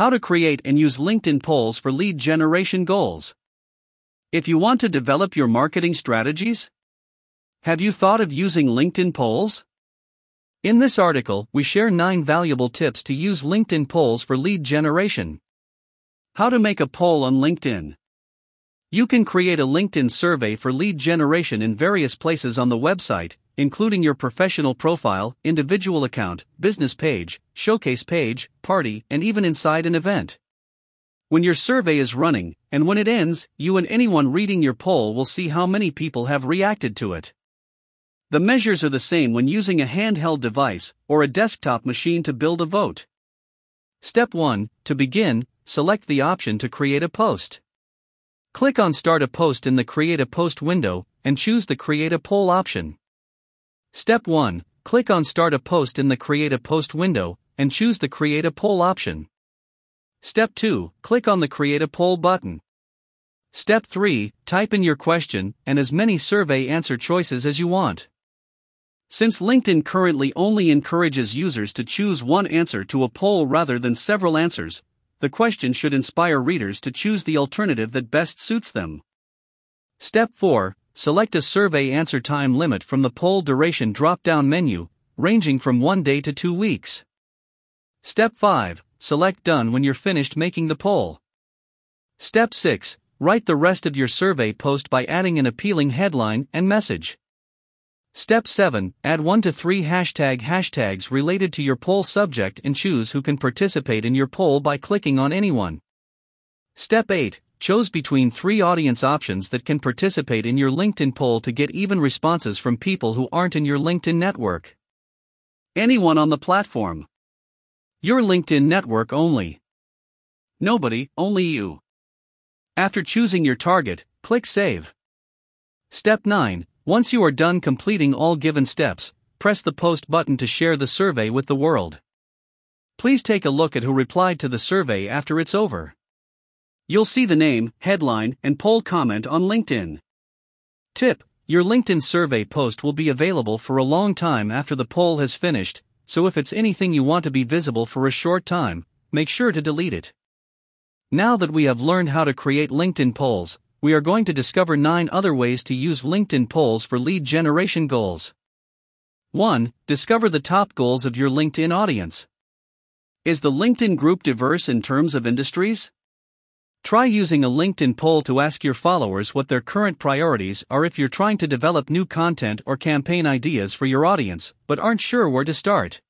How to create and use LinkedIn polls for lead generation goals. If you want to develop your marketing strategies, have you thought of using LinkedIn polls? In this article, we share 9 valuable tips to use LinkedIn polls for lead generation. How to make a poll on LinkedIn. You can create a LinkedIn survey for lead generation in various places on the website, including your professional profile, individual account, business page, showcase page, party, and even inside an event. When your survey is running, and when it ends, you and anyone reading your poll will see how many people have reacted to it. The measures are the same when using a handheld device or a desktop machine to build a vote. Step 1 To begin, select the option to create a post. Click on Start a Post in the Create a Post window and choose the Create a Poll option. Step 1 Click on Start a Post in the Create a Post window and choose the Create a Poll option. Step 2 Click on the Create a Poll button. Step 3 Type in your question and as many survey answer choices as you want. Since LinkedIn currently only encourages users to choose one answer to a poll rather than several answers, the question should inspire readers to choose the alternative that best suits them. Step 4 Select a survey answer time limit from the poll duration drop down menu, ranging from 1 day to 2 weeks. Step 5 Select Done when you're finished making the poll. Step 6 Write the rest of your survey post by adding an appealing headline and message. Step 7 Add 1 to 3 hashtag hashtags related to your poll subject and choose who can participate in your poll by clicking on anyone. Step 8 Choose between three audience options that can participate in your LinkedIn poll to get even responses from people who aren't in your LinkedIn network. Anyone on the platform. Your LinkedIn network only. Nobody, only you. After choosing your target, click Save. Step 9 once you are done completing all given steps, press the Post button to share the survey with the world. Please take a look at who replied to the survey after it's over. You'll see the name, headline, and poll comment on LinkedIn. Tip Your LinkedIn survey post will be available for a long time after the poll has finished, so if it's anything you want to be visible for a short time, make sure to delete it. Now that we have learned how to create LinkedIn polls, we are going to discover 9 other ways to use LinkedIn polls for lead generation goals. 1. Discover the top goals of your LinkedIn audience. Is the LinkedIn group diverse in terms of industries? Try using a LinkedIn poll to ask your followers what their current priorities are if you're trying to develop new content or campaign ideas for your audience, but aren't sure where to start.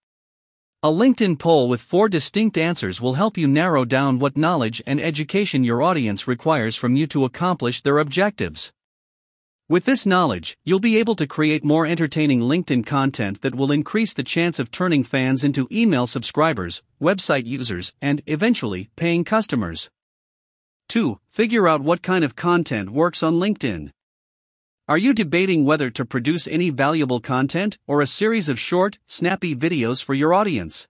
A LinkedIn poll with four distinct answers will help you narrow down what knowledge and education your audience requires from you to accomplish their objectives. With this knowledge, you'll be able to create more entertaining LinkedIn content that will increase the chance of turning fans into email subscribers, website users, and, eventually, paying customers. 2. Figure out what kind of content works on LinkedIn. Are you debating whether to produce any valuable content or a series of short, snappy videos for your audience?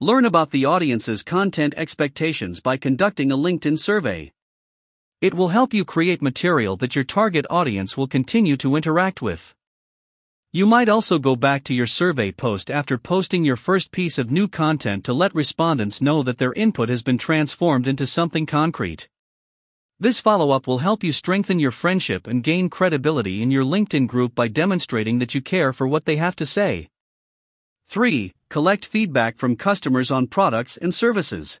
Learn about the audience's content expectations by conducting a LinkedIn survey. It will help you create material that your target audience will continue to interact with. You might also go back to your survey post after posting your first piece of new content to let respondents know that their input has been transformed into something concrete. This follow up will help you strengthen your friendship and gain credibility in your LinkedIn group by demonstrating that you care for what they have to say. 3. Collect feedback from customers on products and services.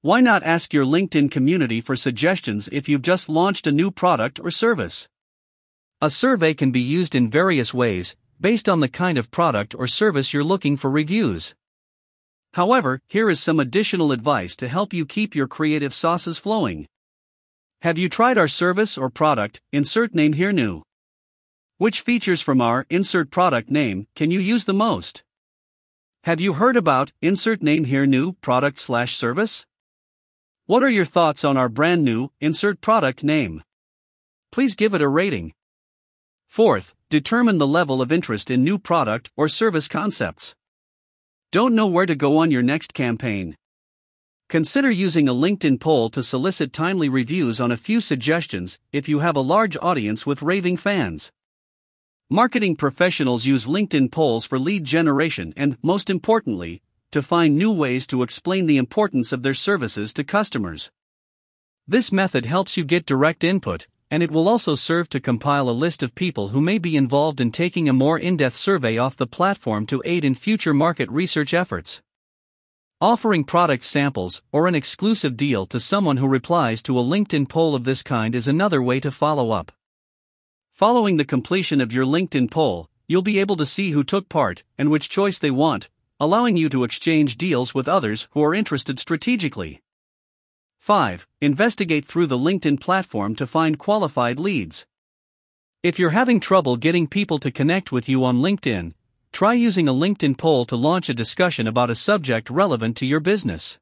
Why not ask your LinkedIn community for suggestions if you've just launched a new product or service? A survey can be used in various ways, based on the kind of product or service you're looking for reviews. However, here is some additional advice to help you keep your creative sauces flowing. Have you tried our service or product? Insert name here new. Which features from our insert product name can you use the most? Have you heard about insert name here new product slash service? What are your thoughts on our brand new insert product name? Please give it a rating. Fourth, determine the level of interest in new product or service concepts. Don't know where to go on your next campaign? Consider using a LinkedIn poll to solicit timely reviews on a few suggestions if you have a large audience with raving fans. Marketing professionals use LinkedIn polls for lead generation and, most importantly, to find new ways to explain the importance of their services to customers. This method helps you get direct input, and it will also serve to compile a list of people who may be involved in taking a more in depth survey off the platform to aid in future market research efforts. Offering product samples or an exclusive deal to someone who replies to a LinkedIn poll of this kind is another way to follow up. Following the completion of your LinkedIn poll, you'll be able to see who took part and which choice they want, allowing you to exchange deals with others who are interested strategically. 5. Investigate through the LinkedIn platform to find qualified leads. If you're having trouble getting people to connect with you on LinkedIn, try using a LinkedIn poll to launch a discussion about a subject relevant to your business.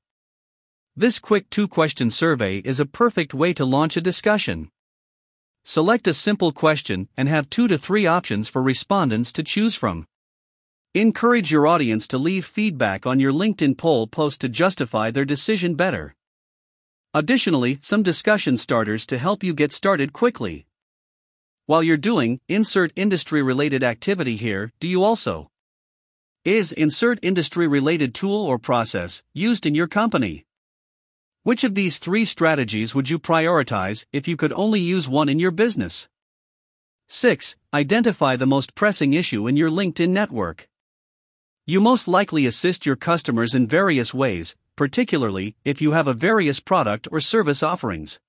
This quick two question survey is a perfect way to launch a discussion. Select a simple question and have two to three options for respondents to choose from. Encourage your audience to leave feedback on your LinkedIn poll post to justify their decision better. Additionally, some discussion starters to help you get started quickly. While you're doing, insert industry related activity here, do you also? Is insert industry related tool or process used in your company? Which of these three strategies would you prioritize if you could only use one in your business? 6. Identify the most pressing issue in your LinkedIn network. You most likely assist your customers in various ways, particularly if you have a various product or service offerings.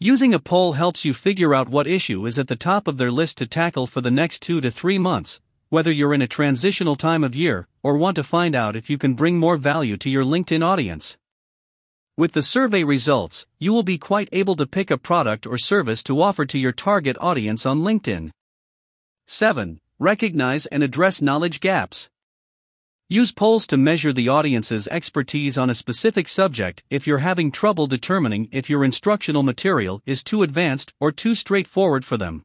Using a poll helps you figure out what issue is at the top of their list to tackle for the next two to three months, whether you're in a transitional time of year or want to find out if you can bring more value to your LinkedIn audience. With the survey results, you will be quite able to pick a product or service to offer to your target audience on LinkedIn. 7. Recognize and address knowledge gaps. Use polls to measure the audience's expertise on a specific subject if you're having trouble determining if your instructional material is too advanced or too straightforward for them.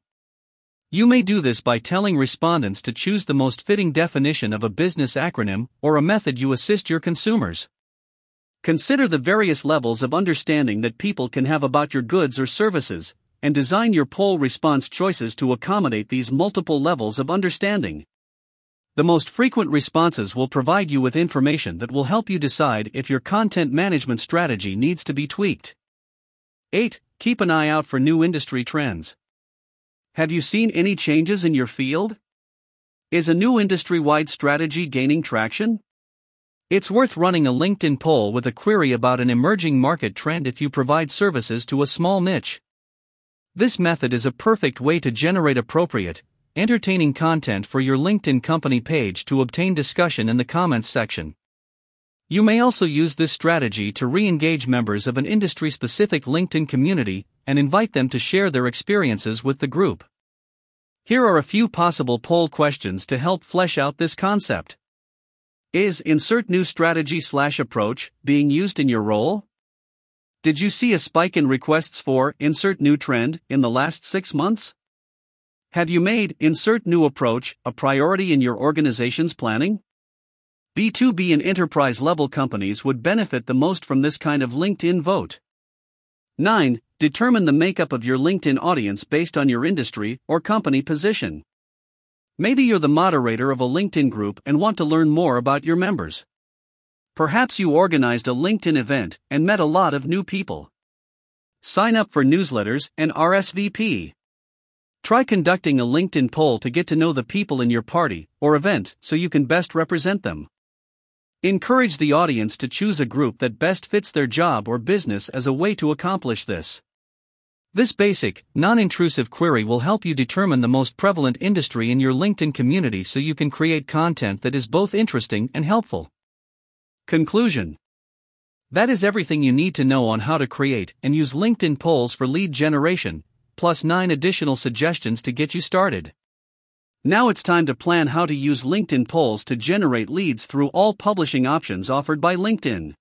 You may do this by telling respondents to choose the most fitting definition of a business acronym or a method you assist your consumers. Consider the various levels of understanding that people can have about your goods or services, and design your poll response choices to accommodate these multiple levels of understanding. The most frequent responses will provide you with information that will help you decide if your content management strategy needs to be tweaked. 8. Keep an eye out for new industry trends. Have you seen any changes in your field? Is a new industry wide strategy gaining traction? It's worth running a LinkedIn poll with a query about an emerging market trend if you provide services to a small niche. This method is a perfect way to generate appropriate, entertaining content for your LinkedIn company page to obtain discussion in the comments section. You may also use this strategy to re engage members of an industry specific LinkedIn community and invite them to share their experiences with the group. Here are a few possible poll questions to help flesh out this concept. Is insert new strategy slash approach being used in your role? Did you see a spike in requests for insert new trend in the last six months? Have you made insert new approach a priority in your organization's planning? B2B and enterprise level companies would benefit the most from this kind of LinkedIn vote. 9. Determine the makeup of your LinkedIn audience based on your industry or company position. Maybe you're the moderator of a LinkedIn group and want to learn more about your members. Perhaps you organized a LinkedIn event and met a lot of new people. Sign up for newsletters and RSVP. Try conducting a LinkedIn poll to get to know the people in your party or event so you can best represent them. Encourage the audience to choose a group that best fits their job or business as a way to accomplish this. This basic, non intrusive query will help you determine the most prevalent industry in your LinkedIn community so you can create content that is both interesting and helpful. Conclusion That is everything you need to know on how to create and use LinkedIn polls for lead generation, plus 9 additional suggestions to get you started. Now it's time to plan how to use LinkedIn polls to generate leads through all publishing options offered by LinkedIn.